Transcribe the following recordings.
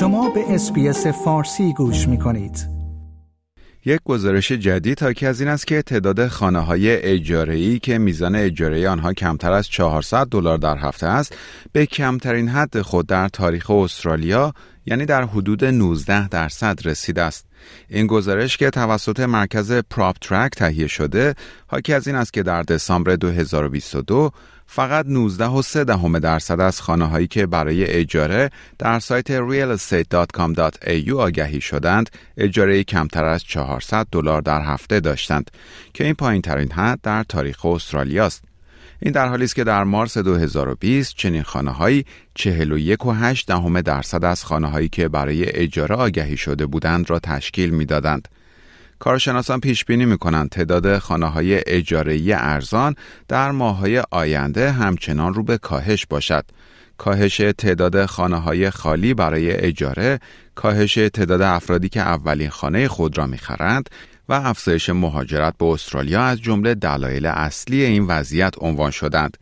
شما به SBS فارسی گوش می کنید. یک گزارش جدید حاکی از این است که تعداد خانه های اجاره ای که میزان اجاره آنها کمتر از 400 دلار در هفته است به کمترین حد خود در تاریخ استرالیا یعنی در حدود 19 درصد رسیده است. این گزارش که توسط مرکز PropTrack تهیه شده حاکی از این است که در دسامبر 2022 فقط 19 و 3 دهم درصد از خانه هایی که برای اجاره در سایت realestate.com.au آگهی شدند اجاره کمتر از 400 دلار در هفته داشتند که این پایین ترین حد در تاریخ استرالیا است. این در حالی است که در مارس 2020 چنین خانه هایی 41 و 8 دهم درصد از خانه هایی که برای اجاره آگهی شده بودند را تشکیل می‌دادند. کارشناسان پیش بینی می کنند تعداد خانه های اجاره ارزان در ماههای آینده همچنان رو به کاهش باشد. کاهش تعداد خانه های خالی برای اجاره، کاهش تعداد افرادی که اولین خانه خود را می‌خرند و افزایش مهاجرت به استرالیا از جمله دلایل اصلی این وضعیت عنوان شدند.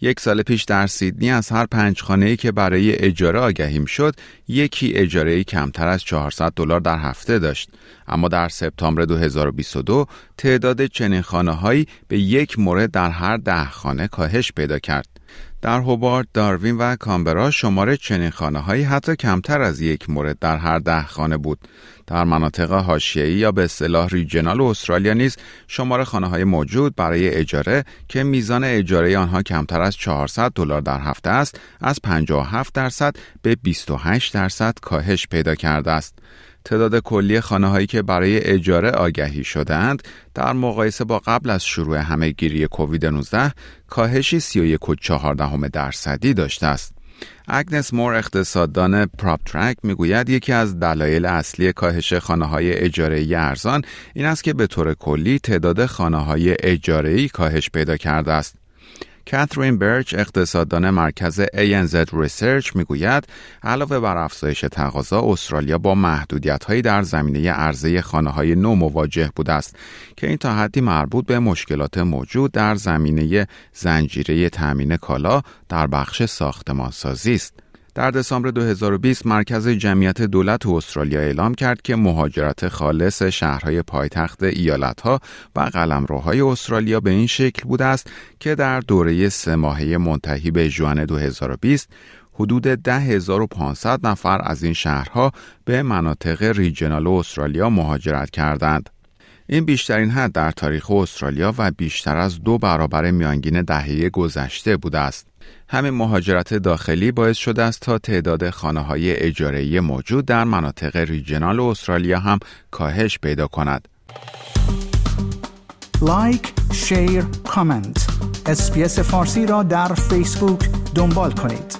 یک سال پیش در سیدنی از هر پنج خانه‌ای که برای اجاره آگهی شد یکی اجاره کمتر از 400 دلار در هفته داشت اما در سپتامبر 2022 تعداد چنین خانه‌هایی به یک مورد در هر ده خانه کاهش پیدا کرد در هوبارد، داروین و کامبرا شماره چنین خانه هایی حتی کمتر از یک مورد در هر ده خانه بود. در مناطق حاشیه‌ای یا به اصطلاح ریجنال استرالیا نیز شماره خانه های موجود برای اجاره که میزان اجاره آنها کمتر از 400 دلار در هفته است از 57 درصد به 28 درصد کاهش پیدا کرده است. تعداد کلی خانه هایی که برای اجاره آگهی شدند در مقایسه با قبل از شروع همه گیری کووید 19 کاهشی 31.4 درصدی داشته است. اگنس مور اقتصاددان پراپ ترک می‌گوید یکی از دلایل اصلی کاهش خانه های اجاره ارزان این است که به طور کلی تعداد خانه های اجاره کاهش پیدا کرده است. کاترین برچ اقتصاددان مرکز ANZ Research می‌گوید علاوه بر افزایش تقاضا استرالیا با محدودیت هایی در زمینه عرضه خانه های نو مواجه بوده است که این تا حدی مربوط به مشکلات موجود در زمینه زنجیره تامین کالا در بخش ساختمانسازی است. در دسامبر 2020 مرکز جمعیت دولت استرالیا اعلام کرد که مهاجرت خالص شهرهای پایتخت ایالتها و قلمروهای استرالیا به این شکل بوده است که در دوره سه ماهه منتهی به ژوئن 2020 حدود 10500 نفر از این شهرها به مناطق regional استرالیا مهاجرت کردند. این بیشترین حد در تاریخ استرالیا و بیشتر از دو برابر میانگین دهه گذشته بوده است. همین مهاجرت داخلی باعث شده است تا تعداد خانه های اجاره ای موجود در مناطق regional استرالیا هم کاهش پیدا کند. like، share، comment. SBS فارسی را در فیسبوک دنبال کنید.